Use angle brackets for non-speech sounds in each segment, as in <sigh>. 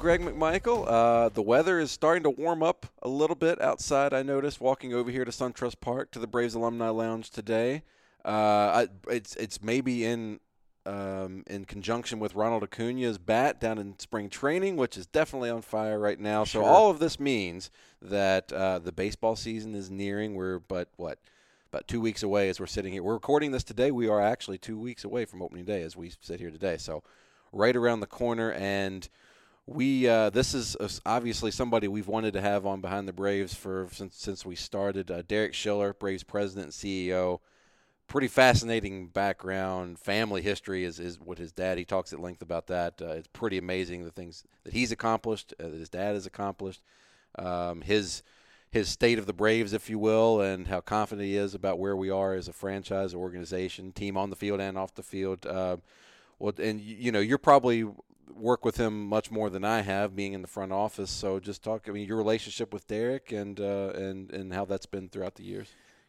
Greg McMichael, uh, the weather is starting to warm up a little bit outside. I noticed walking over here to SunTrust Park to the Braves Alumni Lounge today. Uh, I, it's it's maybe in um, in conjunction with Ronald Acuna's bat down in spring training, which is definitely on fire right now. Sure. So all of this means that uh, the baseball season is nearing. We're but what about two weeks away as we're sitting here. We're recording this today. We are actually two weeks away from opening day as we sit here today. So right around the corner and we uh, this is uh, obviously somebody we've wanted to have on behind the Braves for since since we started. Uh, Derek Schiller, Braves president and CEO. Pretty fascinating background, family history is, is what his dad. He talks at length about that. Uh, it's pretty amazing the things that he's accomplished, uh, that his dad has accomplished, um, his his state of the Braves, if you will, and how confident he is about where we are as a franchise organization, team on the field and off the field. Uh, well, and you know, you're probably work with him much more than I have, being in the front office. So just talk. I mean, your relationship with Derek and uh, and and how that's been throughout the years.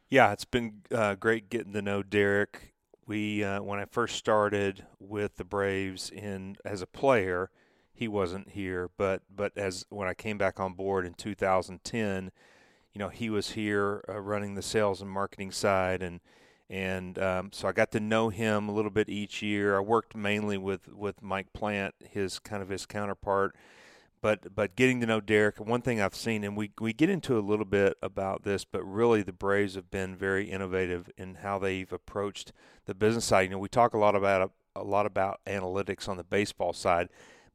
Yeah, it's been uh, great getting to know Derek. We uh, when I first started with the Braves in as a player, he wasn't here, but but as when I came back on board in 2010, you know, he was here uh, running the sales and marketing side and and um, so I got to know him a little bit each year. I worked mainly with, with Mike Plant, his kind of his counterpart, but but getting to know Derek. One thing I've seen, and we we get into a little bit about this, but really the Braves have been very innovative in how they've approached the business side. You know, we talk a lot about a lot about analytics on the baseball side,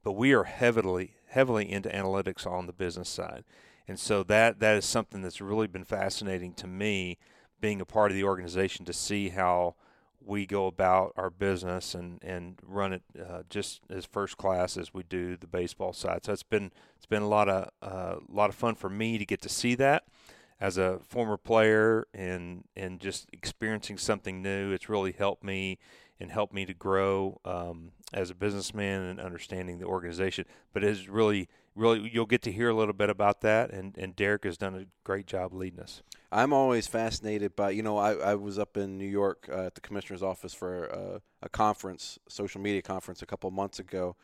but we are heavily heavily into analytics on the business side, and so that that is something that's really been fascinating to me being a part of the organization to see how we go about our business and, and run it uh, just as first class as we do the baseball side. So it's been it's been a lot of uh, a lot of fun for me to get to see that as a former player and and just experiencing something new. It's really helped me and helped me to grow um, as a businessman and understanding the organization. But it's really really you'll get to hear a little bit about that and, and Derek has done a great job leading us. I'm always fascinated by you know I, I was up in New York uh, at the commissioner's office for uh, a conference, social media conference a couple months ago,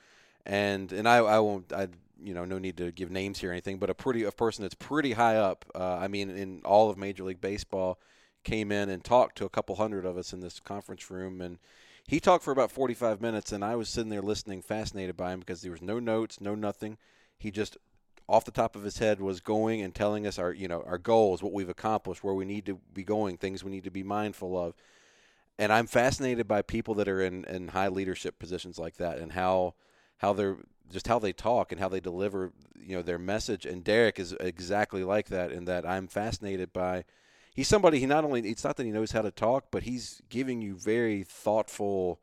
and and I, I won't I you know no need to give names here or anything, but a pretty a person that's pretty high up. Uh, I mean in all of Major League Baseball came in and talked to a couple hundred of us in this conference room and. He talked for about 45 minutes, and I was sitting there listening, fascinated by him because there was no notes, no nothing. He just off the top of his head was going and telling us our you know our goals, what we've accomplished, where we need to be going, things we need to be mindful of. And I'm fascinated by people that are in, in high leadership positions like that and how how they're just how they talk and how they deliver you know their message. And Derek is exactly like that in that I'm fascinated by he's somebody he not only it's not that he knows how to talk, but he's giving you very thoughtful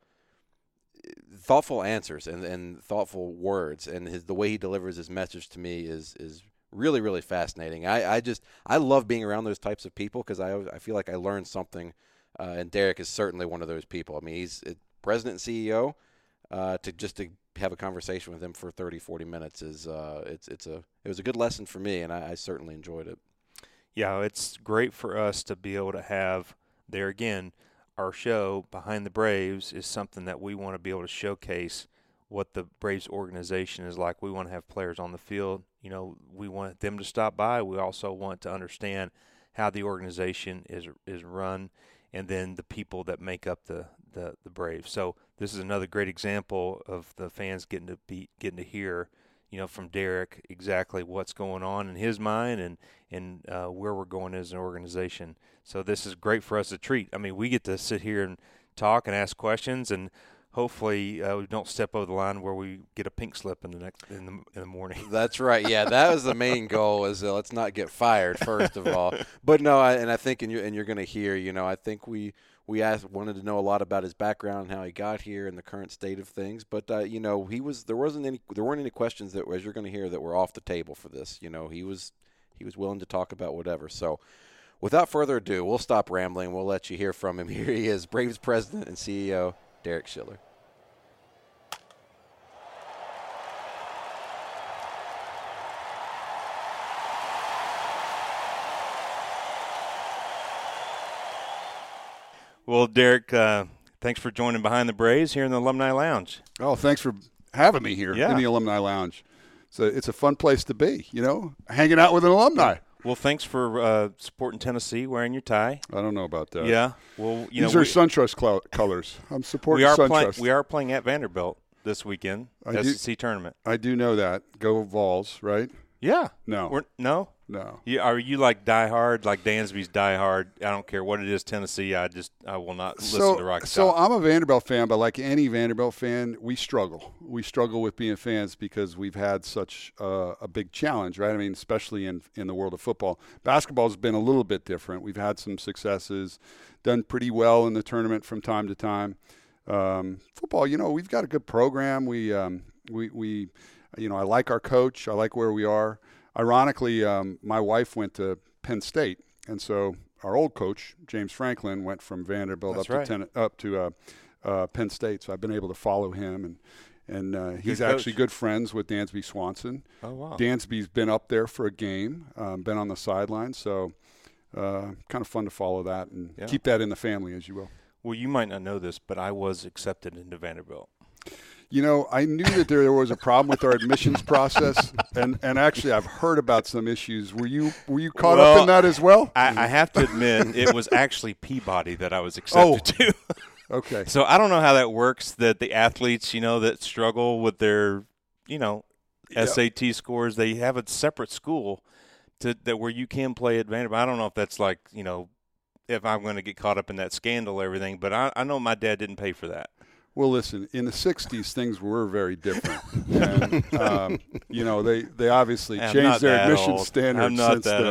thoughtful answers and, and thoughtful words. And his the way he delivers his message to me is is really really fascinating. I, I just i love being around those types of people because I, I feel like i learned something uh, and derek is certainly one of those people. I mean he's president and ceo uh, to just to have a conversation with him for 30 40 minutes is uh, it's it's a it was a good lesson for me and I, I certainly enjoyed it yeah it's great for us to be able to have there again our show behind the Braves is something that we want to be able to showcase what the Braves organization is like. We want to have players on the field. You know, we want them to stop by. We also want to understand how the organization is is run, and then the people that make up the the, the Braves. So this is another great example of the fans getting to be getting to hear, you know, from Derek exactly what's going on in his mind and and uh, where we're going as an organization. So this is great for us to treat. I mean, we get to sit here and talk and ask questions and hopefully uh, we don't step over the line where we get a pink slip in the next in the, in the morning. <laughs> That's right. Yeah, that was the main goal. Is uh, let's not get fired first of all. But no, I, and I think and you and you're going to hear. You know, I think we we asked wanted to know a lot about his background, and how he got here, and the current state of things. But uh, you know, he was there wasn't any there weren't any questions that as you're going to hear that were off the table for this. You know, he was he was willing to talk about whatever. So. Without further ado, we'll stop rambling. We'll let you hear from him. <laughs> Here he is, Braves president and CEO, Derek Schiller. Well, Derek, uh, thanks for joining Behind the Braves here in the Alumni Lounge. Oh, thanks for having me here yeah. in the Alumni Lounge. So it's a fun place to be, you know, hanging out with an alumni. Well, thanks for uh, supporting Tennessee, wearing your tie. I don't know about that. Yeah. Well, you these know, are we, SunTrust cl- colors. I'm supporting we are SunTrust. Playing, we are playing at Vanderbilt this weekend, I SEC do, tournament. I do know that. Go Vols, right? Yeah. No. We're, no. No. You, are you like die hard, like Dansby's die hard? I don't care what it is, Tennessee. I just I will not listen so, to Rock. So I'm a Vanderbilt fan, but like any Vanderbilt fan, we struggle. We struggle with being fans because we've had such uh, a big challenge, right? I mean, especially in in the world of football. Basketball's been a little bit different. We've had some successes, done pretty well in the tournament from time to time. Um, football, you know, we've got a good program. We um, we we, you know, I like our coach. I like where we are ironically, um, my wife went to Penn State, and so our old coach James Franklin went from Vanderbilt That's up right. to ten, up to uh, uh, Penn State. So I've been able to follow him, and and uh, he's coach. actually good friends with Dansby Swanson. Oh wow. Dansby's been up there for a game, um, been on the sideline, so uh, kind of fun to follow that and Yeah. keep that in the family, as you will. Well, you might not know this, but I was accepted into Vanderbilt. You know, I knew that there was a problem with our admissions process, and, and actually, I've heard about some issues. Were you were you caught Well, up in that as well? I, I have to admit, it was actually Peabody that I was oh. accepted to. <laughs> Okay. So I don't know how that works. That the athletes, you know, that struggle with their, you know. SAT scores, they have a separate school to that where you can play at Vanderbilt. I don't know if that's like, you know, if I'm going to get caught up in that scandal, everything. But I, I know my dad didn't pay for that. Well, listen, in the '60s, things were very different, and um, you know they they obviously I'm changed their admission old. standards I'm not since that then.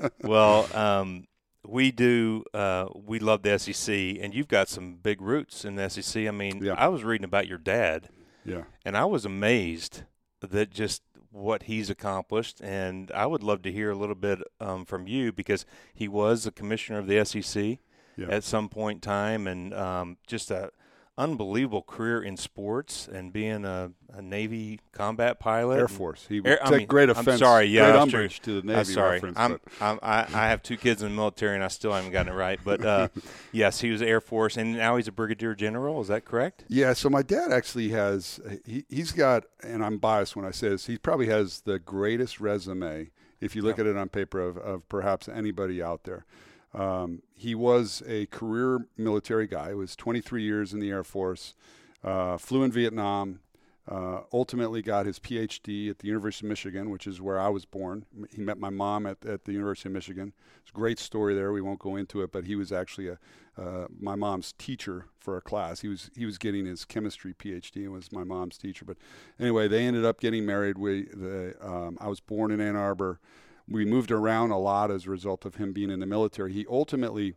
old. <laughs> well, um, we do. Uh, we love the SEC, and you've got some big roots in the SEC. I mean, Yeah. I was reading about your dad, yeah, and I was amazed that just what he's accomplished. And I would love to hear a little bit um, from you because he was a commissioner of the SEC yeah. at some point in time, and um, just a unbelievable career in sports and being a, a Navy combat pilot. Air Force. He would Air- I take mean, great I'm sorry, yeah, great umbrage to the Navy I'm sorry. reference. I'm, I'm, I, I have two kids in the military, and I still haven't gotten it right. But uh, <laughs> yes, he was Air Force, and now he's a brigadier general. Is that correct? yeah, so my dad actually has he he's got, and I'm biased when I say this. He probably has the greatest resume if you look at it on paper of, of perhaps anybody out there. Um, he was a career military guy. He was 23 years in the Air Force. Uh, flew in Vietnam. Uh, ultimately got his PhD at the University of Michigan, which is where I was born. He met my mom at, at the University of Michigan. It's a great story there. We won't go into it, but he was actually a, uh, my mom's teacher for a class. He was he was getting his chemistry PhD and was my mom's teacher. But anyway, they ended up getting married. We the um, I was born in Ann Arbor. We moved around a lot as a result of him being in the military. He ultimately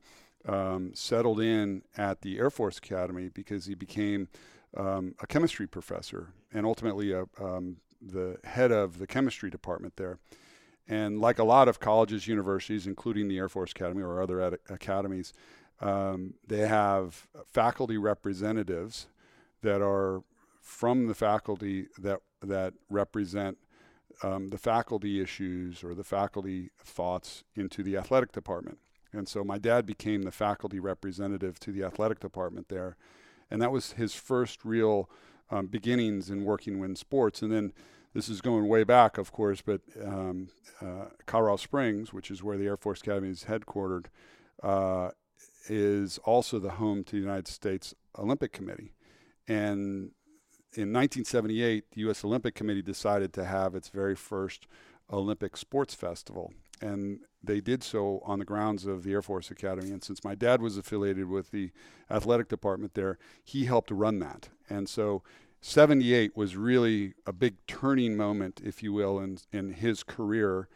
um, settled in at the Air Force Academy because he became um, a chemistry professor and ultimately a, um, the head of the chemistry department there. And like a lot of colleges, universities, including the Air Force Academy or other ad- academies, um, they have faculty representatives that are from the faculty that that represent um, the faculty issues or the faculty thoughts into the athletic department. And so my dad became the faculty representative to the athletic department there, and that was his first real um, beginnings in working in sports. And then this is going way back, of course, but um, uh, Colorado Springs, which is where the Air Force Academy is headquartered, uh, is also the home to the United States Olympic Committee. And in 1978, the U.S. Olympic Committee decided to have its very first Olympic Sports Festival. And they did so on the grounds of the Air Force Academy. And since my dad was affiliated with the athletic department there, he helped run that. And so 78 was really a big turning moment, if you will, in, in his career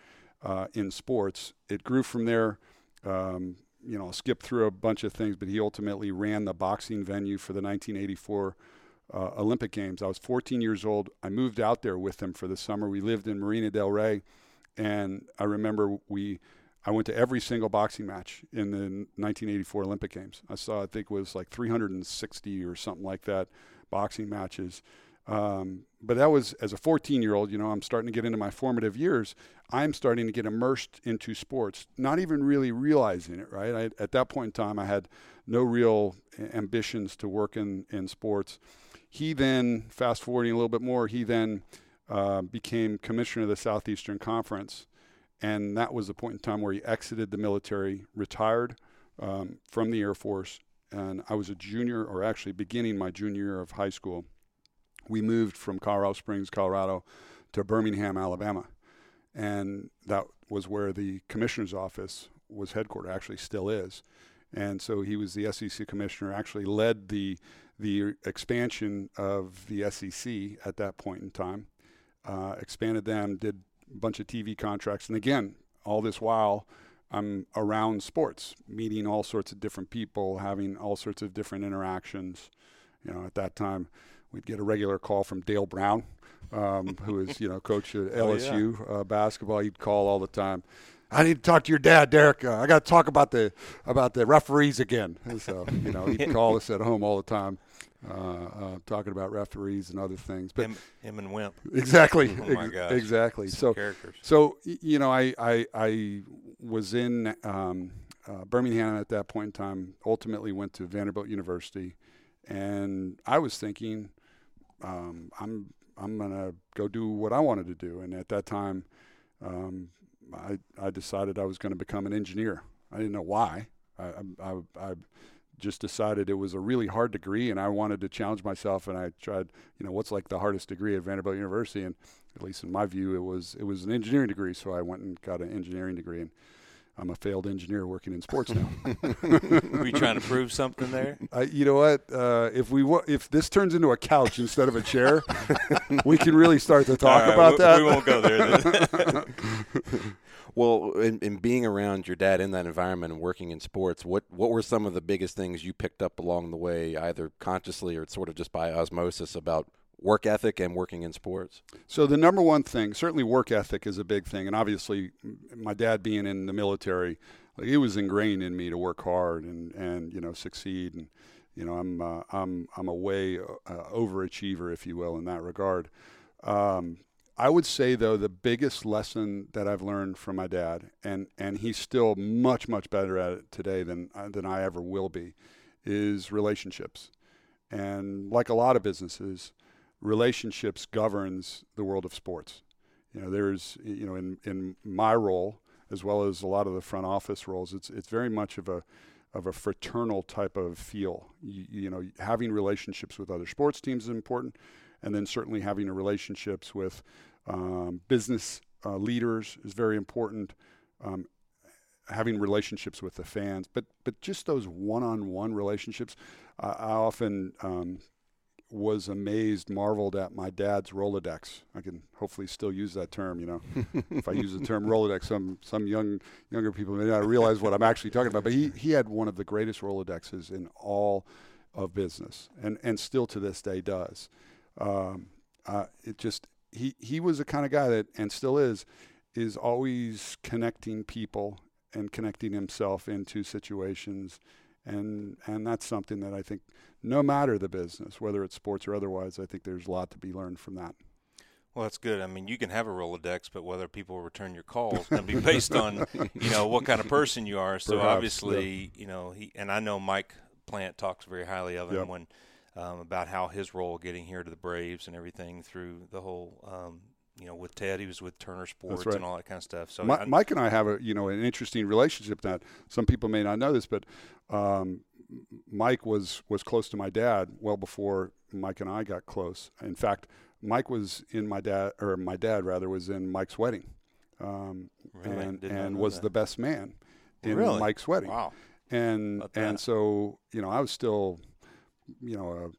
uh, in sports. It grew from there. Um, you know, skip through a bunch of things, but he ultimately ran the boxing venue for the 1984 uh, Olympic Games. I was 14 years old. I moved out there with them for the summer. We lived in Marina Del Rey, and I remember we. I went to every single boxing match in the 1984 Olympic Games. I saw, I think, it was like 360 or something like that boxing matches. Um, but that was as a 14 year old, you know, I'm starting to get into my formative years. I'm starting to get immersed into sports, not even really realizing it, right? I, at that point in time, I had no real ambitions to work in, in sports. He then, fast forwarding a little bit more, he then uh, became commissioner of the Southeastern Conference. And that was the point in time where he exited the military, retired um, from the Air Force. And I was a junior, or actually beginning my junior year of high school we moved from Colorado Springs, Colorado, to Birmingham, Alabama, and that was where the commissioner's office was headquartered. Actually, still is. And so he was the SEC commissioner. Actually, led the the expansion of the SEC at that point in time. Uh, expanded them, did a bunch of TV contracts, and again, all this while. I'm around sports, meeting all sorts of different people, having all sorts of different interactions. You know, at that time, we'd get a regular call from Dale Brown, um, who is you know coach at LSU <laughs> oh, yeah. uh, basketball. He'd call all the time. I need to talk to your dad, Derek. Uh, I got to talk about the about the referees again. And so you know he'd call us at home all the time. Uh, uh, talking about referees and other things. But him, him and Wimp. Exactly. <laughs> Oh my gosh. Exactly. Some so characters. So you know, I I, I was in um, uh, Birmingham at that point in time. Ultimately, went to Vanderbilt University, and I was thinking, um, I'm I'm gonna go do what I wanted to do. And at that time, um, I I decided I was going to become an engineer. I didn't know why. I, I, I just decided it was a really hard degree, and I wanted to challenge myself. And I tried, you know, what's like the hardest degree at Vanderbilt University, and at least in my view, it was it was an engineering degree. So I went and got an engineering degree, and I'm a failed engineer working in sports now. <laughs> Were you trying to prove something there? Uh, you know what? Uh, if we w- if this turns into a couch instead of a chair, <laughs> we can really start to talk right, about we, that. We won't go there. <laughs> <laughs> well, in, in, being around your dad in that environment and working in sports, what what were some of the biggest things you picked up along the way, either consciously or sort of just by osmosis, about work ethic and working in sports? So the number one thing, certainly work ethic is a big thing, and obviously, my dad being in the military, like, it was ingrained in me to work hard and and you know succeed, and you know I'm uh, I'm I'm a way uh, overachiever, if you will, in that regard. Um, I would say though the biggest lesson that I've learned from my dad, and and he's still much much better at it today than uh, than I ever will be, is relationships. And like a lot of businesses, relationships governs the world of sports. You know, there's you know in in my role as well as a lot of the front office roles, it's it's very much of a of a fraternal type of feel. You, you know, having relationships with other sports teams is important, and then certainly having relationships with um, business uh, leaders is very important. Um, having relationships with the fans, but but just those one-on-one relationships. Uh, I often um, was amazed, marveled at my dad's Rolodex. I can hopefully still use that term. You know, <laughs> if I use the term Rolodex, some some young younger people may not realize what I'm actually talking about. But he he had one of the greatest Rolodexes in all of business, and and still to this day does. Um, uh, it just he he was the kind of guy that and still is is always connecting people and connecting himself into situations and and that's something that I think no matter the business, whether it's sports or otherwise, I think there's a lot to be learned from that. Well, that's good. I mean, you can have a Rolodex, but whether people return your calls <laughs> is going to be based on, you know, what kind of person you are. So Perhaps, obviously, yeah. you know, he and I know Mike Plant talks very highly of him yep. when um, about how his role getting here to the Braves and everything through the whole um, you know, with Ted, he was with Turner Sports right. and all that kind of stuff. So My, Mike and I have a you know an interesting relationship. That some people may not know this, but um, Mike was was close to my dad well before Mike and I got close. In fact, Mike was in my dad, or my dad rather, was in Mike's wedding, um, Really? and and was that. the best man in Really? Mike's wedding. Wow. And and so you know, I was still, you know,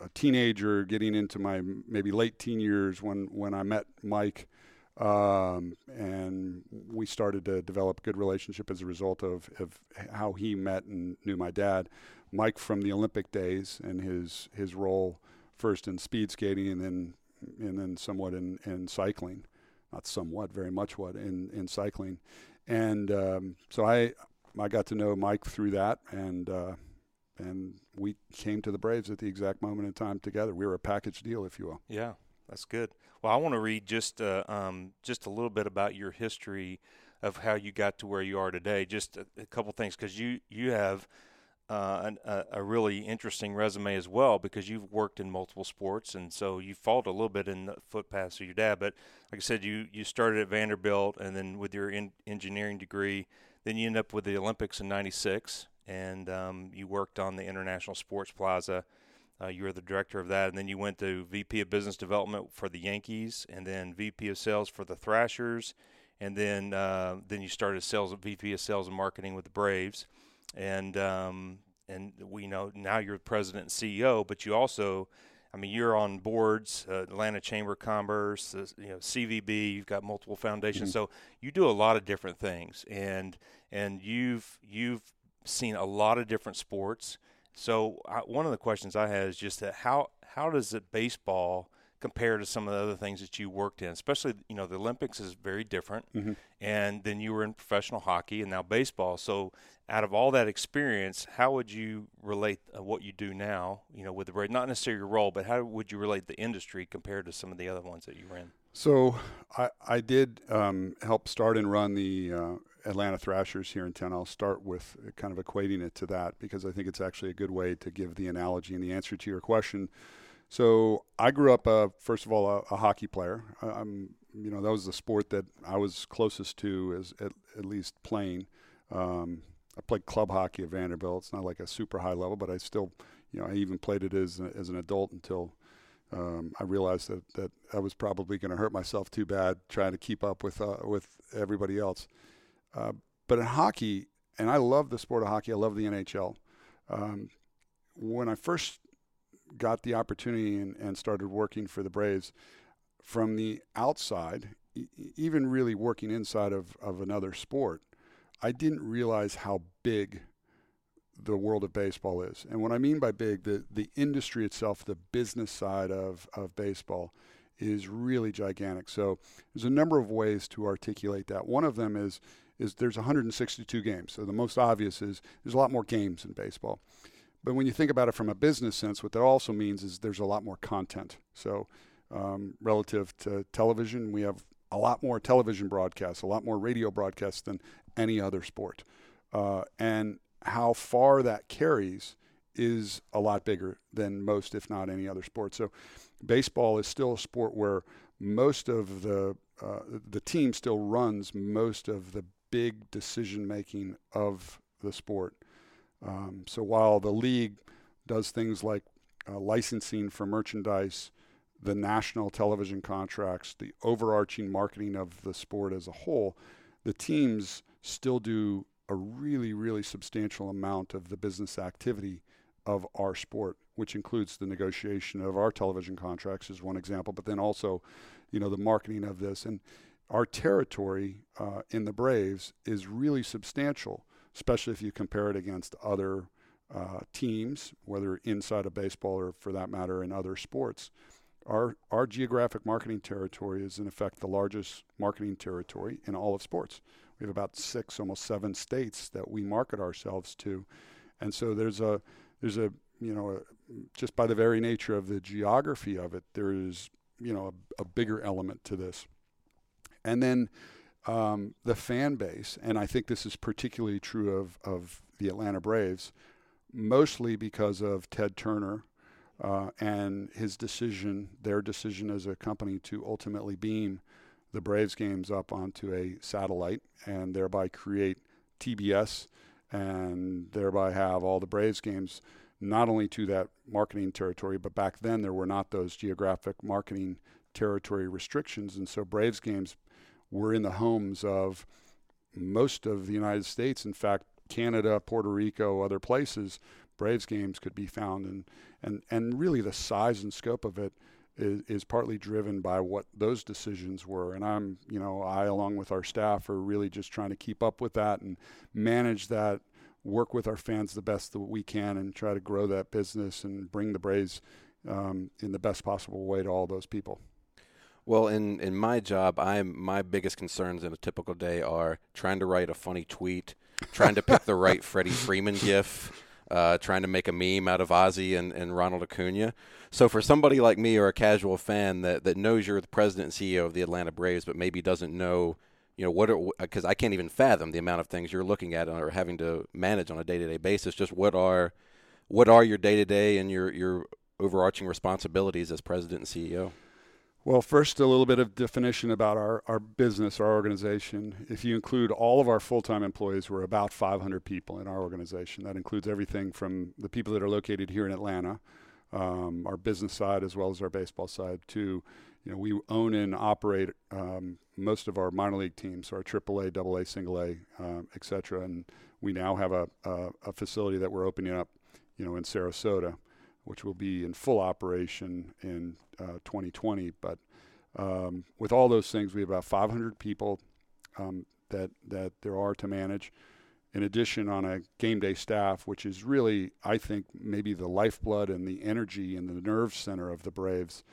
a, a teenager getting into my maybe late teen years when when I met Mike. Um, and we started to develop a good relationship as a result of, of how he met and knew my dad. Mike from the Olympic days and his his role first in speed skating and then and then somewhat in, in cycling, not somewhat, very much what in, in cycling, and um, so I I got to know Mike through that and uh, and we came to the Braves at the exact moment in time together. We were a package deal, if you will. Yeah, that's good. Well, I want to read just uh, um, just a little bit about your history of how you got to where you are today. Just a, a couple things because you you have uh, an, a, a really interesting resume as well because you've worked in multiple sports and so you followed a little bit in the footpaths of your dad. But like I said, you you started at Vanderbilt and then with your in, engineering degree, then you end up with the Olympics in '96 and um, you worked on the International Sports Plaza. Uh, you were the director of that, and then you went to VP of Business Development for the Yankees, and then VP of Sales for the Thrashers, and then uh, then you started sales VP of Sales and Marketing with the Braves, and um, and we know now you're president and CEO, but you also, I mean, you're on boards, uh, Atlanta Chamber of Commerce, uh, you know, CVB. You've got multiple foundations, so you do a lot of different things, and and you've you've seen a lot of different sports. So I, one of the questions I had is just that how how does it baseball compare to some of the other things that you worked in? Especially you know the Olympics is very different, and then you were in professional hockey and now baseball. So out of all that experience, how would you relate uh, what you do now? You know with the not necessarily your role, but how would you relate the industry compared to some of the other ones that you were in? So I, I did um, help start and run the uh, Atlanta Thrashers here in town. I'll start with kind of equating it to that because I think it's actually a good way to give the analogy and the answer to your question. So I grew up, uh, first of all, a, a hockey player. I, I'm, you know, that was the sport that I was closest to, as at, at least playing. Um, I played club hockey at Vanderbilt. It's not like a super high level, but I still, you know, I even played it as as an adult until um, I realized that, that I was probably going to hurt myself too bad trying to keep up with uh, with everybody else. Uh, but in hockey, and I love the sport of hockey. I love the NHL. Um, when I first got the opportunity and, and started working for the Braves, from the outside, even really working inside of, of another sport, I didn't realize how big the world of baseball is. And what I mean by big, the, the industry itself, the business side of, of baseball is really gigantic. So there's a number of ways to articulate that. One of them is is there's 162 games. So the most obvious is there's a lot more games in baseball. But when you think about it from a business sense, what that also means is there's a lot more content. So um, relative to television, we have a lot more television broadcasts, a lot more radio broadcasts than any other sport. Uh, and how far that carries is a lot bigger than most, if not any other sport. So, baseball is still a sport where most of the uh, the team still runs most of the big decision making of the sport. Um, so while the league does things like uh, licensing for merchandise, the national television contracts, the overarching marketing of the sport as a whole, the teams still do a really, really substantial amount of the business activity of our sport, which includes the negotiation of our television contracts, is one example, but then also, you know, the marketing of this. And our territory uh, in the Braves is really substantial, especially if you compare it against other uh, teams, whether inside of baseball or, for that matter, in other sports. Our, our geographic marketing territory is, in effect, the largest marketing territory in all of sports. We have about six, almost seven states that we market ourselves to, and so there's a there's a you know a, just by the very nature of the geography of it, there is you know a, a bigger element to this, and then um, the fan base, and I think this is particularly true of of the Atlanta Braves, mostly because of Ted Turner. Uh, and his decision, their decision as a company to ultimately beam the Braves games up onto a satellite and thereby create TBS and thereby have all the Braves games not only to that marketing territory, but back then there were not those geographic marketing territory restrictions. And so Braves games were in the homes of most of the United States. In fact, Canada, Puerto Rico, other places, Braves games could be found. And, and, and really the size and scope of it is, is partly driven by what those decisions were. And I'm, you know, I, along with our staff, are really just trying to keep up with that and manage that, work with our fans the best that we can, and try to grow that business and bring the Braves um, in the best possible way to all those people. Well, in, in my job, I'm my biggest concerns in a typical day are trying to write a funny tweet, trying to pick the right <laughs> Freddie Freeman gif, uh, trying to make a meme out of Ozzie and, and Ronald Acuna. So for somebody like me or a casual fan that, that knows you're the president and CEO of the Atlanta Braves, but maybe doesn't know, you know, what because I can't even fathom the amount of things you're looking at or having to manage on a day to day basis. Just what are what are your day to day and your your overarching responsibilities as president and CEO? Well, first, a little bit of definition about our, our business, our organization. If you include all of our full time employees, we're about 500 people in our organization. That includes everything from the people that are located here in Atlanta, um, our business side as well as our baseball side, to you know, we own and operate um, most of our minor league teams, so our AAA, AA, single A, um, et cetera. And we now have a, a, a facility that we're opening up, you know, in Sarasota which will be in full operation in uh, 2020. But um, with all those things, we have about 500 people um, that that there are to manage. In addition, on a game day staff, which is really, I think, maybe the lifeblood and the energy and the nerve center of the Braves,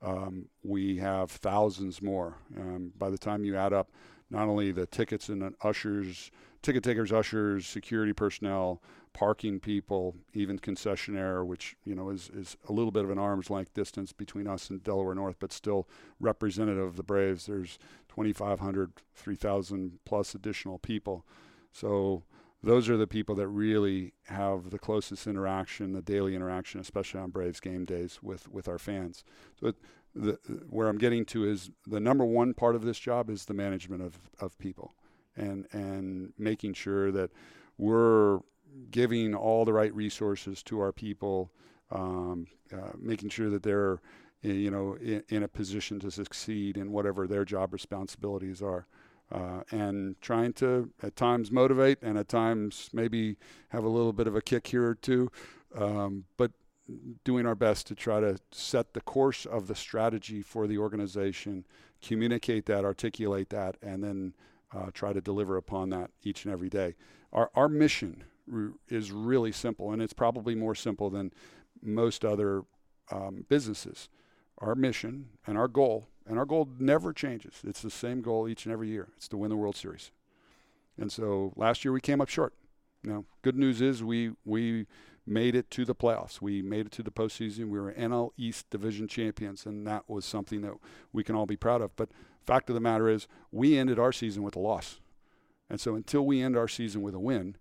um, we have thousands more. Um, by the time you add up not only the tickets and ushers, ticket takers, ushers, security personnel, parking people, even concessionaire, which you know is is a little bit of an arm's length distance between us and Delaware North, but still representative of the Braves. There's 2,500, 3,000 plus additional people. So those are the people that really have the closest interaction, the daily interaction, especially on Braves game days with with our fans. So it, the, where I'm getting to is the number one part of this job is the management of, of people and and making sure that we're giving all the right resources to our people, um, uh, making sure that they're, you know, in, in, a position to succeed in whatever their job responsibilities are. Uh, and trying to at times motivate and at times maybe have a little bit of a kick here or two, um, but doing our best to try to set the course of the strategy for the organization, communicate that, articulate that, and then uh, try to deliver upon that each and every day. Our, our mission is really simple, and it's probably more simple than most other um, businesses. Our mission and our goal, and our goal never changes. It's the same goal each and every year. It's to win the World Series. And so last year we came up short. Now, good news is we we made it to the playoffs. We made it to the postseason. We were NL East Division champions, and that was something that we can all be proud of. But fact of the matter is, we ended our season with a loss. And so until we end our season with a win,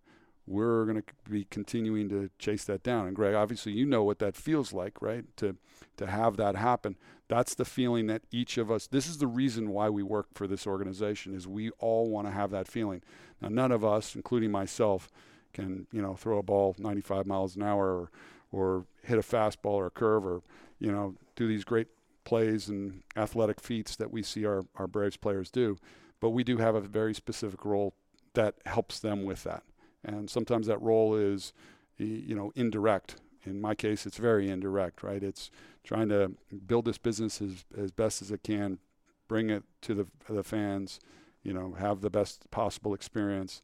we're going to be continuing to chase that down. And Greg, obviously, you know what that feels like, right? To to have that happen. That's the feeling that each of us. This is the reason why we work for this organization. Is we all want to have that feeling. Now, none of us, including myself, can you know throw a ball 95 miles an hour or or hit a fastball or a curve or you know do these great plays and athletic feats that we see our, our Braves players do. But we do have a very specific role that helps them with that and sometimes that role is you know indirect. In my case it's very indirect right? It's trying to build this business as, as best as it can bring it to the, the fans you know have the best possible experience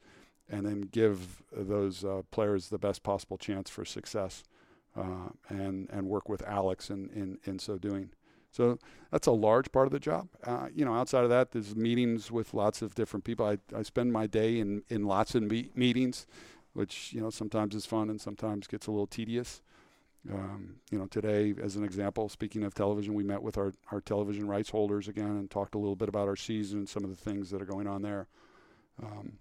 and then give those uh, players the best possible chance for success uh, and and work with Alex in, in, in so doing so that's a large part of the job. Uh, you know, outside of that, there's meetings with lots of different people. I, I spend my day in, in lots of me- meetings, which, you know, sometimes is fun and sometimes gets a little tedious. Um, you know, today, as an example, speaking of television, we met with our, our television rights holders again and talked a little bit about our season and some of the things that are going on there. Um,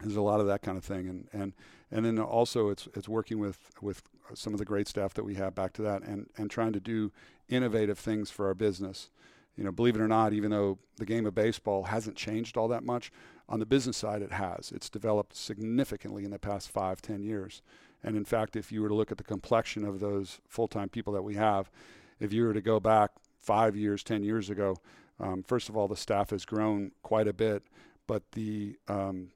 there's a lot of that kind of thing, and and and then also it's it's working with with some of the great staff that we have. Back to that, and and trying to do innovative things for our business. You know, believe it or not, even though the game of baseball hasn't changed all that much, on the business side it has. It's developed significantly in the past five, ten years, And in fact, if you were to look at the complexion of those full time people that we have, if you were to go back five years, 10 years ago, um, first of all, the staff has grown quite a bit, but the, um,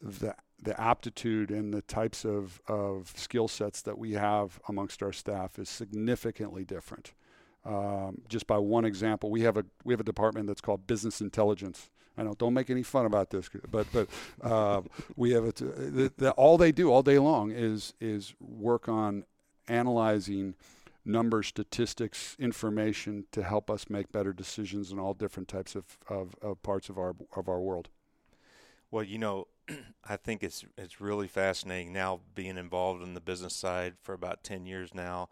the, the aptitude and the types of, of skill sets that we have amongst our staff is significantly different. Um, just by one example, we have a we have a department that's called business intelligence. I know, don't make any fun about this, but but uh, <laughs> we have it. The, the, all they do all day long is is work on analyzing numbers, statistics, information to help us make better decisions in all different types of, of, of parts of our of our world. Well, you know, <clears throat> I think it's it's really fascinating now being involved in the business side for about ten years now.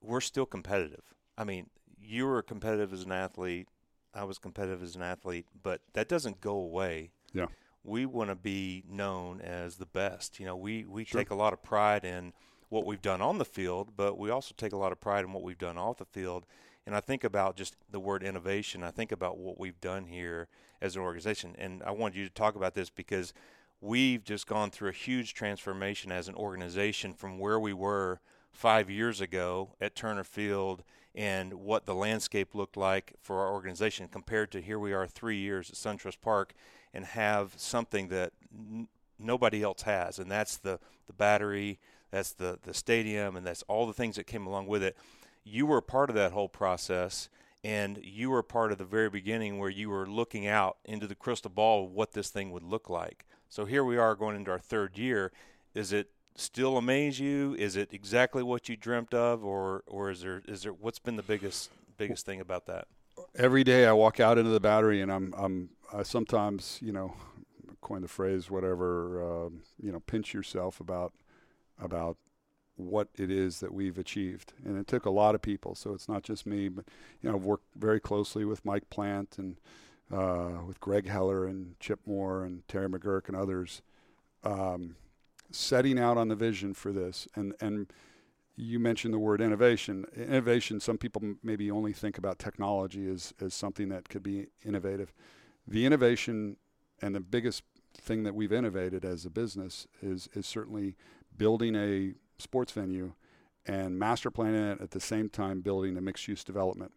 We're still competitive. I mean, you were competitive as an athlete. I was competitive as an athlete, but that doesn't go away. Yeah. We want to be known as the best. You know, we, we sure. take a lot of pride in what we've done on the field, but we also take a lot of pride in what we've done off the field. And I think about just the word innovation. I think about what we've done here as an organization. And I wanted you to talk about this because we've just gone through a huge transformation as an organization from where we were five years ago at Turner Field – and what the landscape looked like for our organization compared to here we are three years at SunTrust Park and have something that n- nobody else has, and that's the, the battery, that's the, the stadium, and that's all the things that came along with it. You were part of that whole process, and you were part of the very beginning where you were looking out into the crystal ball of what this thing would look like. So here we are going into our third year. Is it still amaze you? Is it exactly what you dreamt of, or or is there is there what's been the biggest biggest thing about that? Every day I walk out into the battery, and I'm I'm I sometimes you know coin the phrase whatever uh, you know pinch yourself about about what it is that we've achieved, and it took a lot of people. So it's not just me, but you know I've worked very closely with Mike Plant and uh, with Greg Heller and Chip Moore and Terry McGuirk and others. Um, setting out on the vision for this and and you mentioned the word innovation. Innovation, some people maybe only think about technology as, as something that could be innovative. The innovation and the biggest thing that we've innovated as a business is, is certainly building a sports venue and master planning it at the same time building a mixed use development.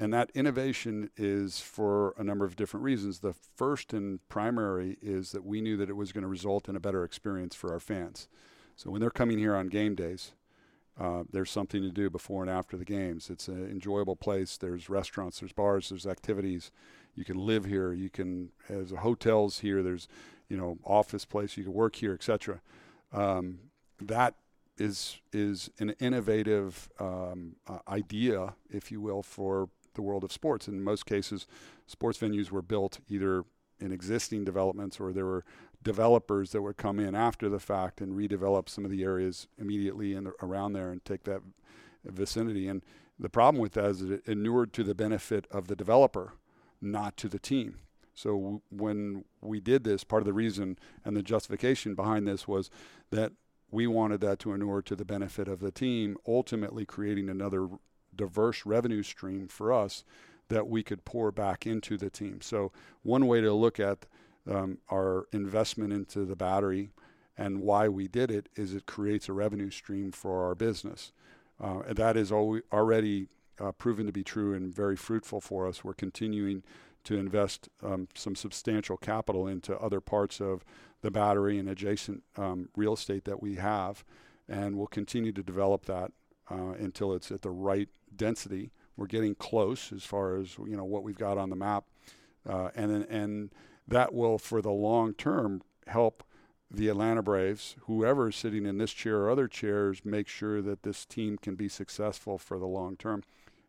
And that innovation is for a number of different reasons. The first and primary is that we knew that it was going to result in a better experience for our fans. So when they're coming here on game days, uh, there's something to do before and after the games. It's an enjoyable place. There's restaurants, there's bars, there's activities. You can live here. You can, as hotels here. There's, you know, office place. You can work here, etc. Um, that is is an innovative um, uh, idea, if you will, for the world of sports. In most cases, sports venues were built either in existing developments or there were developers that would come in after the fact and redevelop some of the areas immediately in the, around there and take that vicinity. And the problem with that is that it inured to the benefit of the developer, not to the team. So w- when we did this, part of the reason and the justification behind this was that we wanted that to inure to the benefit of the team, ultimately creating another diverse revenue stream for us that we could pour back into the team. So one way to look at um, our investment into the battery and why we did it is it creates a revenue stream for our business. Uh, and that is already uh, proven to be true and very fruitful for us. We're continuing to invest um, some substantial capital into other parts of the battery and adjacent um, real estate that we have, and we'll continue to develop that uh, until it's at the right density. We're getting close as far as you know what we've got on the map, uh, and and that will for the long term help the Atlanta Braves, whoever is sitting in this chair or other chairs, make sure that this team can be successful for the long term.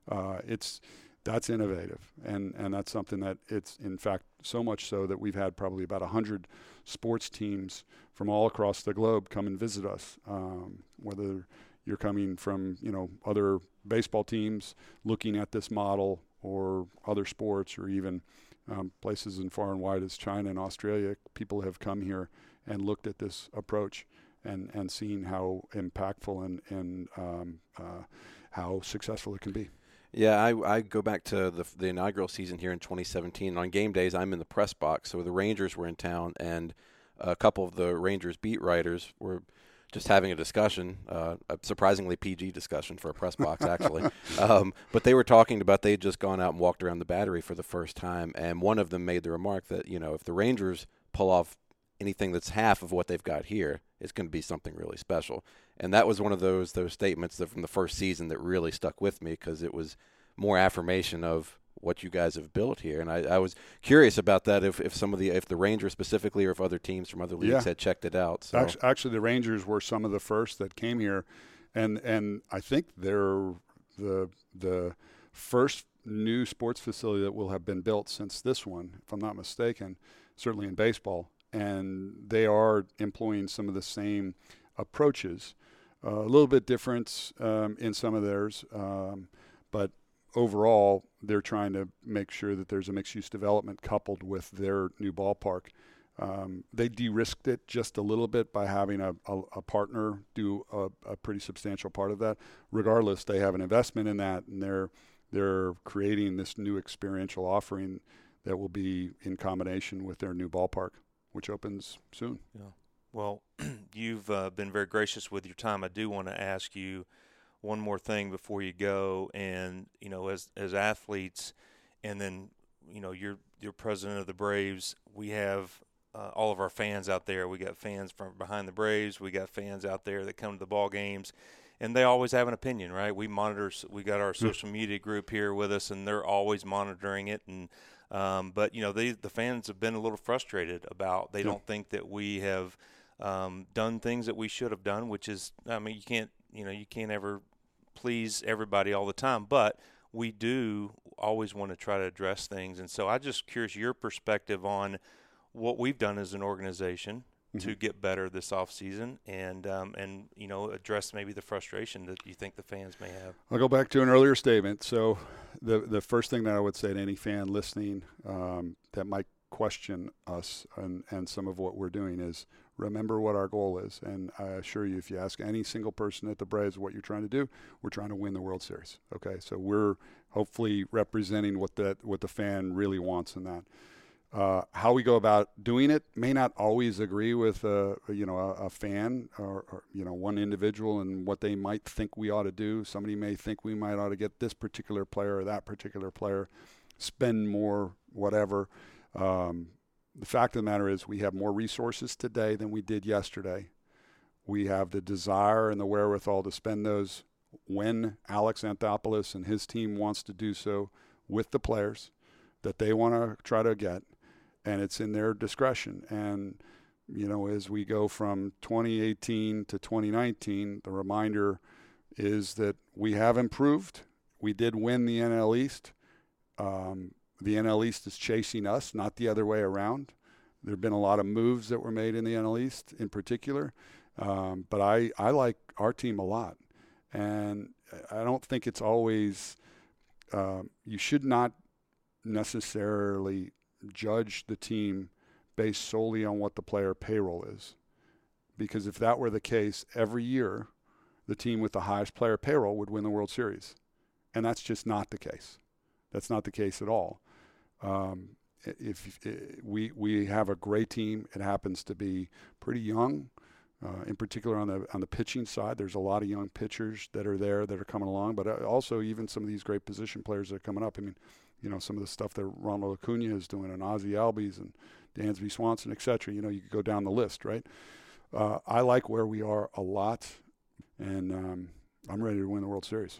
Uh, it's that's innovative, and and that's something that it's in fact so much so that we've had probably about hundred sports teams from all across the globe come and visit us, um, whether you're coming from you know other baseball teams looking at this model or other sports or even um, places in far and wide as China and Australia. People have come here and looked at this approach and, and seen how impactful and, and um, uh, how successful it can be. Yeah, I, I go back to the, the inaugural season here in 2017. On game days, I'm in the press box. So the Rangers were in town, and a couple of the Rangers beat writers were just having a discussion, uh, a surprisingly PG discussion for a press box, actually. <laughs> um, but they were talking about they had just gone out and walked around the battery for the first time, and one of them made the remark that you know if the Rangers pull off anything that's half of what they've got here, it's going to be something really special. And that was one of those those statements that from the first season that really stuck with me because it was more affirmation of what you guys have built here. And I, I, was curious about that if, if some of the if the Rangers specifically or if other teams from other leagues yeah. had checked it out. So actually, actually, the Rangers were some of the first that came here, and and I think they're the the first new sports facility that will have been built since this one, if I'm not mistaken, certainly in baseball. And they are employing some of the same approaches, uh, a little bit different um, in some of theirs, um, but overall, they're trying to make sure that there's a mixed use development coupled with their new ballpark. Um, they de-risked it just a little bit by having a, a, a partner do a, a, pretty substantial part of that. Regardless, they have an investment in that, and they're they're creating this new experiential offering that will be in combination with their new ballpark, which opens soon. Yeah. Well, <clears throat> you've uh, been very gracious with your time. I do want to ask you one more thing before you go, and you know, as as athletes, and then you know, you're you're president of the Braves. We have uh, all of our fans out there. We got fans from behind the Braves. We got fans out there that come to the ball games, and they always have an opinion, right? We monitor. We got our social media group here with us, and they're always monitoring it. And um, but you know, they, the fans have been a little frustrated about. They yeah. don't think that we have um, done things that we should have done, which is, I mean, you can't, you know, you can't ever please everybody all the time, but we do always want to try to address things. And so I just curious your perspective on what we've done as an organization mm-hmm. to get better this off season and um, and you know address maybe the frustration that you think the fans may have. I'll go back to an earlier statement. So the the first thing that I would say to any fan listening um, that might question us and, and some of what we're doing is remember what our goal is. And I assure you, if you ask any single person at the Braves what you're trying to do, we're trying to win the World Series. Okay, so we're hopefully representing what that what the fan really wants in that. Uh, how we go about doing it may not always agree with a, you know a, a fan or, or, you know one individual and what they might think we ought to do. Somebody may think we might ought to get this particular player or that particular player, spend more, whatever. Um, the fact of the matter is, we have more resources today than we did yesterday. We have the desire and the wherewithal to spend those when Alex Anthopoulos and his team wants to do so with the players that they want to try to get, and it's in their discretion. And you know, as we go from 2018 to 2019, the reminder is that we have improved. We did win the NL East. Um, the NL East is chasing us, not the other way around. There have been a lot of moves that were made in the NL East in particular, um, but I, I like our team a lot. And I don't think it's always, uh, you should not necessarily judge the team based solely on what the player payroll is. Because if that were the case, every year the team with the highest player payroll would win the World Series. And that's just not the case. That's not the case at all. Um, if, we we have a great team, it happens to be pretty young. Uh, in particular on the on the pitching side, there's a lot of young pitchers that are there that are coming along, but uh, also even some of these great position players that are coming up. I mean, you know, some of the stuff that Ronald Acuna is doing, and Ozzie Albies, and Dansby Swanson, etc. You know, you could go down the list, right? Uh, I like where we are a lot, and um, I'm ready to win the World Series.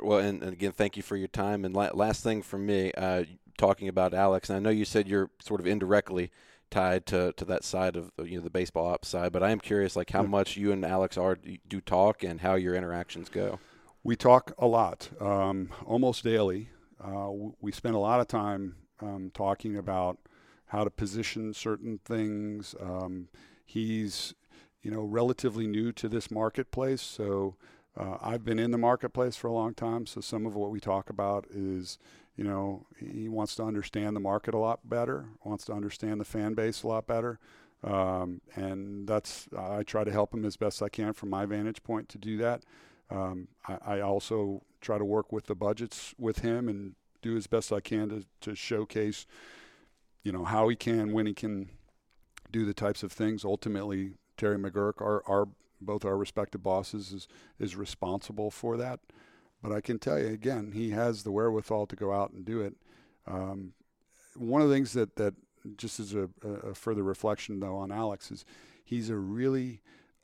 Well, and, and, again, thank you for your time. And la- last thing from me, uh, talking about Alex, and I know you said you're sort of indirectly tied to, to that side of you know the baseball ops side, but I am curious, like how much you and Alex are do talk and how your interactions go. We talk a lot, um, almost daily. Uh, we spend a lot of time um, talking about how to position certain things. Um, he's, you know, relatively new to this marketplace, so uh, I've been in the marketplace for a long time, so some of what we talk about is, you know, he wants to understand the market a lot better, wants to understand the fan base a lot better. Um, and that's, I try to help him as best I can from my vantage point to do that. Um, I, I, also try to work with the budgets with him and do as best I can to, to showcase, you know, how he can, when he can do the types of things. Ultimately, Terry McGuirk, our, our both our respective bosses, is is responsible for that. But I can tell you again, he has the wherewithal to go out and do it. Um, one of the things that that just as a, a further reflection though on Alex is he's a really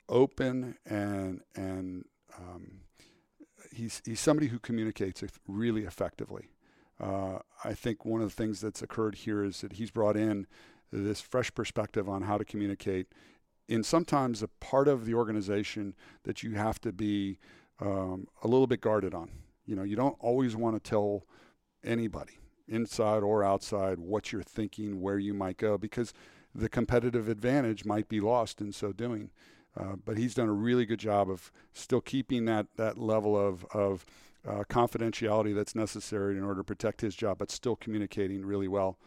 open and and um, he's he's somebody who communicates really effectively. Uh, I think one of the things that's occurred here is that he's brought in this fresh perspective on how to communicate in sometimes a part of the organization that you have to be um, a little bit guarded on. You know, you don't always want to tell anybody, inside or outside, what you're thinking, where you might go, because the competitive advantage might be lost in so doing. Uh, but he's done a really good job of still keeping that that level of of uh, confidentiality that's necessary in order to protect his job, but still communicating really well.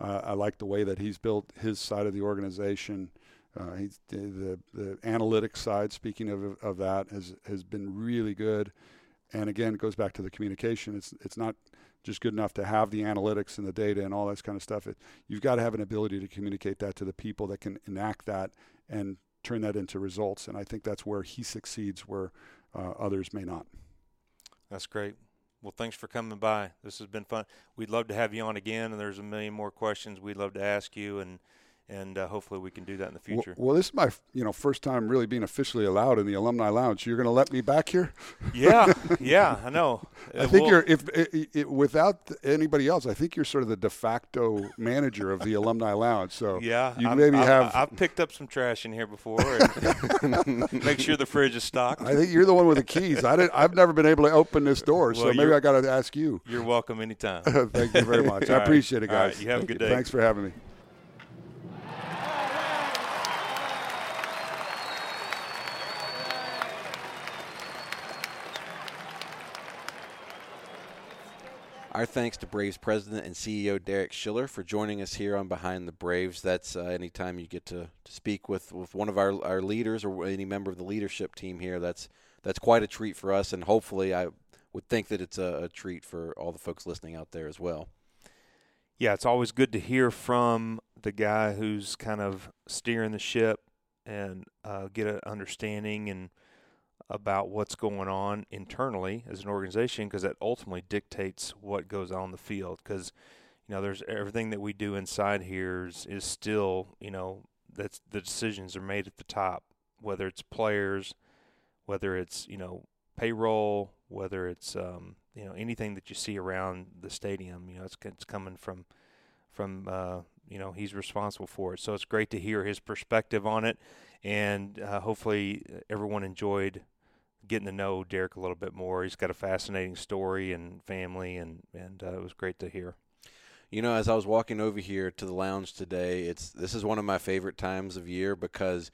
Uh, I like the way that he's built his side of the organization. Uh, the, the analytics side. Speaking of of that, has has been really good. And again, it goes back to the communication. It's it's not just good enough to have the analytics and the data and all that kind of stuff. It, you've got to have an ability to communicate that to the people that can enact that and turn that into results. And I think that's where he succeeds, where uh, others may not. That's great. Well, thanks for coming by. This has been fun. We'd love to have you on again, and there's a million more questions we'd love to ask you. And and uh, hopefully we can do that in the future. Well, well, this is my you know first time really being officially allowed in the alumni lounge. You're going to let me back here? Yeah, <laughs> yeah, I know. I think you're if it, it, without anybody else, I think you're sort of the de facto manager of the <laughs> alumni lounge. So yeah, you I've, maybe I've, have. I've picked up some trash in here before. <laughs> make sure the fridge is stocked. I think you're the one with the keys. I didn't. I've never been able to open this door, well, so maybe I got to ask you. You're welcome anytime. Thank you very much. I appreciate it, guys. Right, you have a good day. Thanks for having me. Our thanks to Braves President and CEO Derek Schiller for joining us here on Behind the Braves. That's uh, anytime you get to, to speak with, with one of our, our leaders or any member of the leadership team here, that's that's quite a treat for us, and hopefully I would think that it's a, a treat for all the folks listening out there as well. Yeah, it's always good to hear from the guy who's kind of steering the ship and uh, get an understanding and – about what's going on internally as an organization because that ultimately dictates what goes on the field. Because you know there's everything that we do inside here is, is still you know that's the decisions are made at the top whether it's players whether it's you know payroll whether it's um, you know anything that you see around the stadium you know it's, it's coming from from uh, you know he's responsible for it. So it's great to hear his perspective on it and uh, hopefully everyone enjoyed getting to know Derek a little bit more. He's got a fascinating story and family, and and uh, it was great to hear. You know, as I was walking over here to the lounge today, it's this is one of my favorite times of year because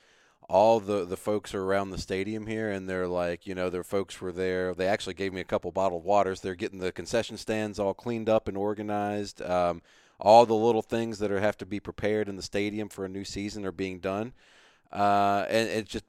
all the the folks are around the stadium here, and they're like, you know, their folks were there. They actually gave me a couple bottled waters. They're getting the concession stands all cleaned up and organized. Um, all the little things that are have to be prepared in the stadium for a new season are being done, uh, and it's just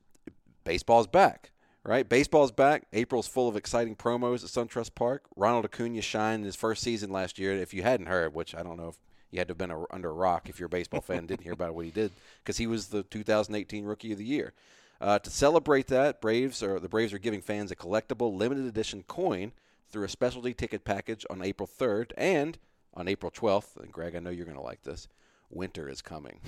baseball's back right? Baseball's back. April's full of exciting promos at SunTrust Park. Ronald Acuna shined his first season last year. If you hadn't heard, which I don't know if you had to have been a, under a rock if you're a baseball fan didn't hear about what he did, because he was the 2018 Rookie of the Year. Uh, to celebrate that, Braves are the Braves are giving fans a collectible limited edition coin through a specialty ticket package on April 3rd and on April 12th. And Greg, I know you're going to like this. Winter is coming.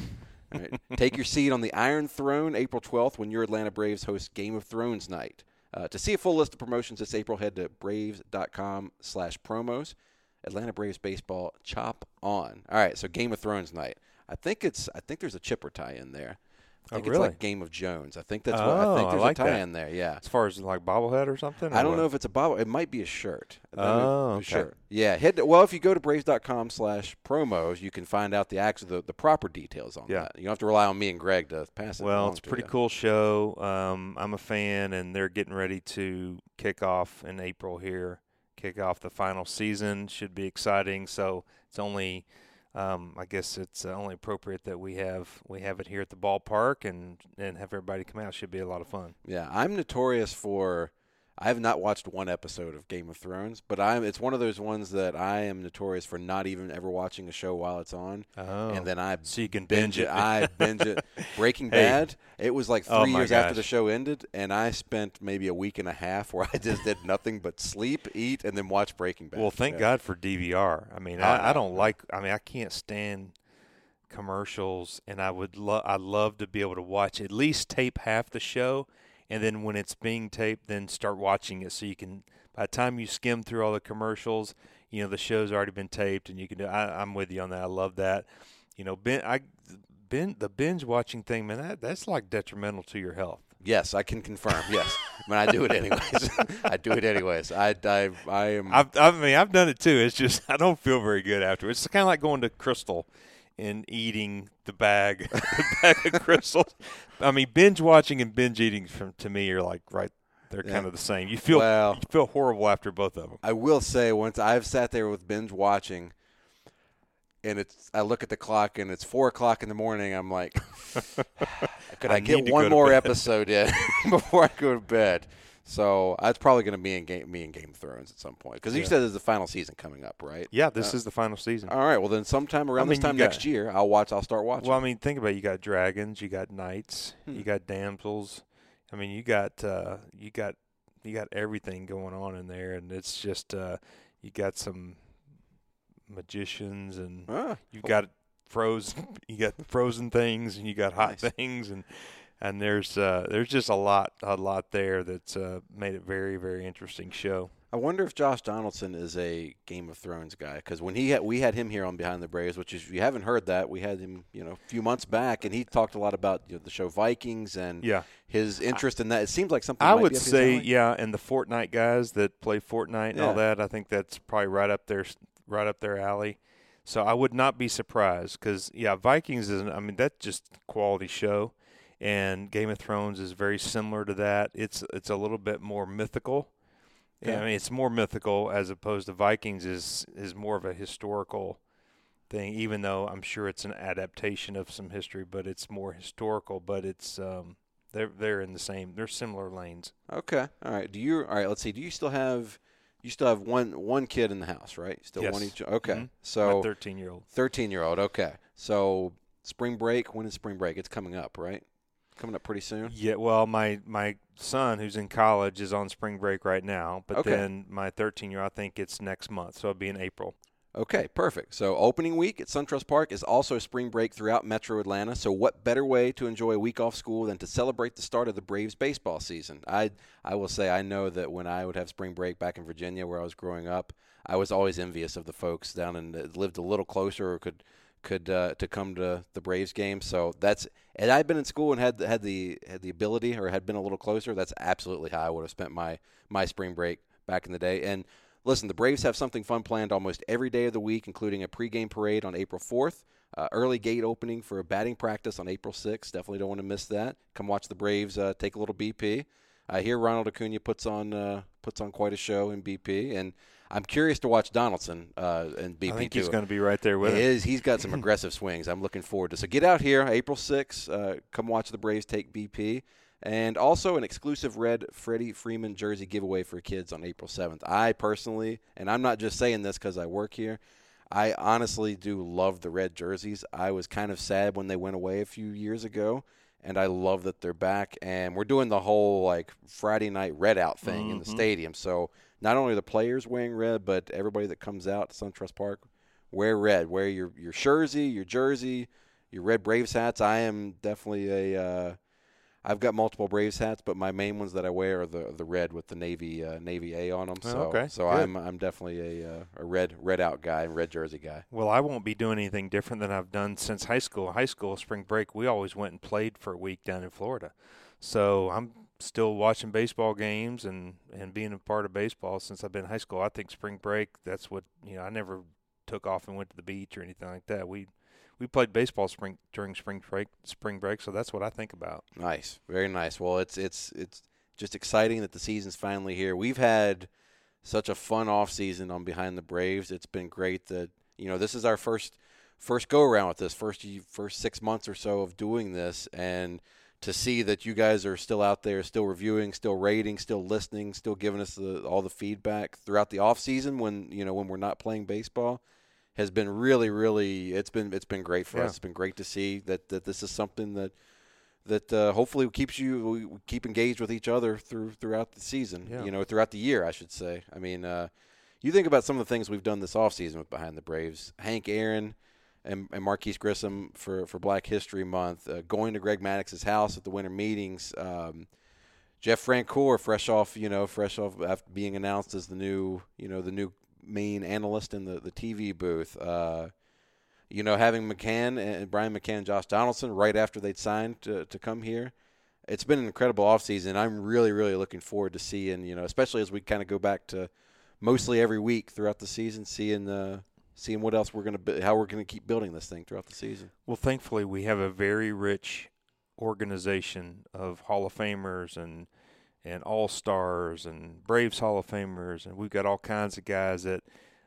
Right. Take your seat on the Iron Throne April 12th when your Atlanta Braves host Game of Thrones night. Uh, to see a full list of promotions this April, head to braves.com slash promos. Atlanta Braves baseball, chop on. All right, so Game of Thrones night. I think it's I think there's a chipper tie in there. I think oh, really? it's like Game of Jones. I think that's oh, what I think oh, there's I like a tie that. in there. Yeah. As far as like bobblehead or something. Or I don't what? know if it's a bobble. It might be a shirt. Oh, okay. shirt. Yeah. Head to, well, if you go to braves.com slash promos, you can find out the actual the, the proper details on Yeah. that. You don't have to rely on me and Greg to pass it. Well, it's a pretty cool show. Um, I'm a fan, and they're getting ready to kick off in April here. Kick off the final season should be exciting. So it's only, um, I guess it's only appropriate that we have we have it here at the ballpark and and have everybody come out. It Should be a lot of fun. Yeah, I'm notorious for I have not watched one episode of Game of Thrones, but I'm it's one of those ones that I am notorious for not even ever watching a show while it's on, Oh, and then I so you can binge binge it. I <laughs> binge it. Breaking Hey. Bad. It was like oh three Oh, years after the show ended, and I spent maybe a week and a half where I just did nothing but sleep, eat, and then watch Breaking Bad. Well, thank Yeah. God for DVR. I mean, Oh, I, I don't like. I mean, I can't stand commercials, and I would love. I love to be able to watch at least tape half the show, and then when it's being taped, then start watching it so you can. By the time you skim through all the commercials, you know the show's already been taped, and you can do. I, I'm with you on that. I love that. You know, ben, I, ben, the binge watching thing, man, that, that's like detrimental to your health. Yes, I can confirm. Yes, I mean I do it <laughs> anyways. <laughs> I do it anyways. I I, I am. I've, I mean, I've done it too. It's just <laughs> I don't feel very good afterwards. It's kind of like going to Krystal and eating the bag, <laughs> the bag of Krystals. I mean, binge watching and binge eating from to me are like right. They're Yeah. kind of the same. You feel Well- you feel horrible after both of them. I will say once I've sat there with binge watching, and it's I look at the clock and it's four o'clock in the morning. I'm like, <sighs> <sighs> could I, I get one more episode in <laughs> before I go to bed? So that's probably going to be in game, me in Game of Thrones at some point because you Yeah. said there's the final season coming up, right? Yeah, this Uh, is the final season. All right. Well, then sometime around mean, this time got- next year, I'll watch. I'll start watching. Well, I mean, think about it. You got dragons, you got knights, Hmm. you got damsels. I mean, you got uh, you got you got everything going on in there, and it's just uh, you got some magicians and Ah, You've got frozen, <laughs> you got frozen things, and you got hot Nice. things, and and there's uh, there's just a lot a lot there that's uh, made it very very interesting show. I wonder if Josh Donaldson is a Game of Thrones guy because when he had, we had him here on Behind the Braves, which is if you haven't heard that, we had him you know a few months back, and he talked a lot about you know, the show Vikings and Yeah, his interest in that. It seems like something I might would say yeah, and the Fortnite guys that play Fortnite and all that, I think that's probably right up their right up their alley. So I would not be surprised because yeah, Vikings is I mean that's just quality show, and Game of Thrones is very similar to that. It's it's a little bit more mythical. Yeah. I mean it's more mythical as opposed to Vikings is is more of a historical thing. Even though I'm sure it's an adaptation of some history, but it's more historical. But it's um they're they're in the same they're similar lanes. Okay, all right. Do you all right? Let's see. Do you still have you still have one one kid in the house, right? Still one each. Okay, Mhm. so 13 year old. thirteen year old. Okay, so spring break. When is spring break? It's coming up, right? Coming up pretty soon. Yeah, well, my my son who's in college is on spring break right now, but Okay. then my 13 year, old I think it's next month, so it'll be in April. Okay, perfect. So opening week at SunTrust Park is also spring break throughout Metro Atlanta. So what better way to enjoy a week off school than to celebrate the start of the Braves baseball season? I I will say I know that when I would have spring break back in Virginia where I was growing up, I was always envious of the folks down in that lived a little closer or could could uh, to come to the Braves game. So that's and I'd been in school and had had the had the ability or had been a little closer. That's absolutely how I would have spent my my spring break back in the day. And listen, the Braves have something fun planned almost every day of the week, including a pregame parade on April 4th, uh, early gate opening for a batting practice on April 6th. Definitely don't want to miss that. Come watch the Braves uh, take a little BP. I hear Ronald Acuna puts on uh, puts on quite a show in BP, and I'm curious to watch Donaldson uh, in BP I think he's going to be right there with He it. is. He's got some <clears throat> aggressive swings. I'm looking forward to. So get out here, April 6th. Uh, come watch the Braves take BP, and also an exclusive red Freddie Freeman jersey giveaway for kids on April 7th. I personally, and I'm not just saying this because I work here. I honestly do love the red jerseys. I was kind of sad when they went away a few years ago, and I love that they're back. And we're doing the whole like Friday night red out thing in the Mhm. stadium. So not only the players wearing red, but everybody that comes out to SunTrust Park wear red. Wear your your jersey, your jersey, your red Braves hats. I am definitely a. Uh, I've got multiple Braves hats, but my main ones that I wear are the the red with the navy uh, navy A on them. Oh, So okay, so good. I'm I'm definitely a uh, a red red out guy red jersey guy. Well, I won't be doing anything different than I've done since high school. High school spring break, we always went and played for a week down in Florida. So I'm still watching baseball games and and being a part of baseball since I've been in high school. I think spring break, that's what you know. I never took off and went to the beach or anything like that. We we played baseball spring during spring break spring break, so that's what I think about. Nice, very nice. Well, it's it's it's just exciting that the season's finally here. We've had such a fun off season on Behind the Braves. It's been great that you know this is our first first go around with this first first six months or so of doing this, and to see that you guys are still out there, still reviewing, still rating, still listening, still giving us the, all the feedback throughout the off season when you know when we're not playing baseball has been really, really. It's been it's been great for Yeah. us. It's been great to see that that this is something that that uh, hopefully keeps you we keep engaged with each other through throughout the season. Yeah. You know, throughout the year, I should say. I mean, uh, you think about some of the things we've done this offseason with Behind the Braves. Hank Aaron and, and Marquis Grissom for, for Black History Month, uh, going to Greg Maddux's house at the winter meetings. Um, Jeff Francoeur, fresh off, you know, fresh off after being announced as the new, you know, the new main analyst in the, the TV booth. Uh, you know, having McCann and Brian McCann and Josh Donaldson right after they'd signed to, to come here. It's been an incredible offseason. I'm really, really looking forward to seeing, you know, especially as we kind of go back to mostly every week throughout the season, seeing uh, seeing what else we're going to, how we're going to keep building this thing throughout the season. Well, thankfully, we have a very rich organization of Hall of Famers and and All Stars and Braves Hall of Famers, and we've got all kinds of guys that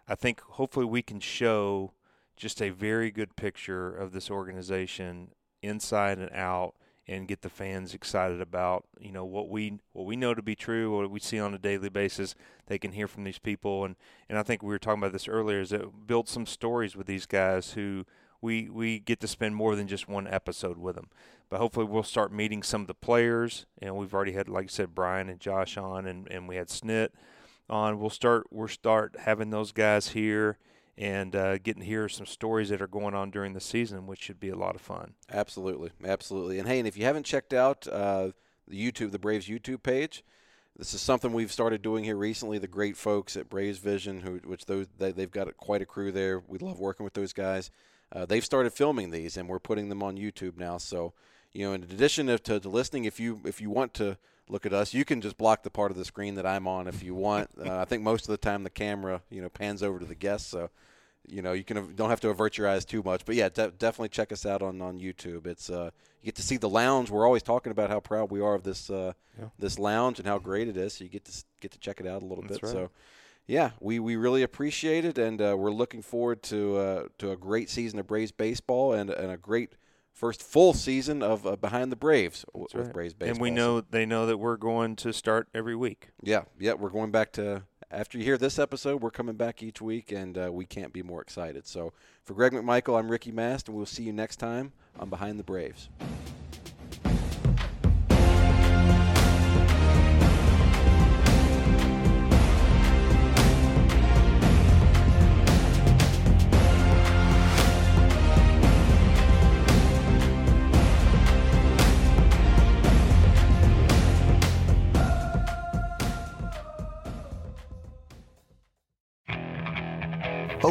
I think hopefully we can show just a very good picture of this organization inside and out and get the fans excited about you know what we what we know to be true what we see on a daily basis they can hear from these people. And and I think we were talking about this earlier is that build some stories with these guys who we we get to spend more than just one episode with them. But hopefully we'll start meeting some of the players and we've already had like I said Brian and Josh on and and we had Snit on. We'll start we'll start having those guys here and uh, getting to hear some stories that are going on during the season, which should be a lot of fun. Absolutely, absolutely. And hey, and if you haven't checked out uh, the YouTube, the Braves YouTube page, this is something we've started doing here recently. The great folks at Braves Vision, who which those they, they've got quite a crew there. We love working with those guys. Uh, they've started filming these, and we're putting them on YouTube now. So, you know, in addition to, to listening, if you if you want to look at us, you can just block the part of the screen that I'm on if you want. Uh, I think most of the time the camera, you know, pans over to the guests, so you know you can don't have to avert your eyes too much. But yeah, de- definitely check us out on on YouTube. It's uh, you get to see the lounge. We're always talking about how proud we are of this uh, Yeah. this lounge and how great it is. So you get to get to check it out a little That's bit. right. So. Yeah, we, we really appreciate it, and uh, we're looking forward to uh, to a great season of Braves baseball and, and a great first full season of uh, behind the Braves That's with right. Braves baseball. And we know they know that we're going to start every week. yeah, yeah, we're going back to after you hear this episode, we're coming back each week, and uh, we can't be more excited. So for Greg McMichael, I'm Ricky Mast, and we'll see you next time on Behind the Braves.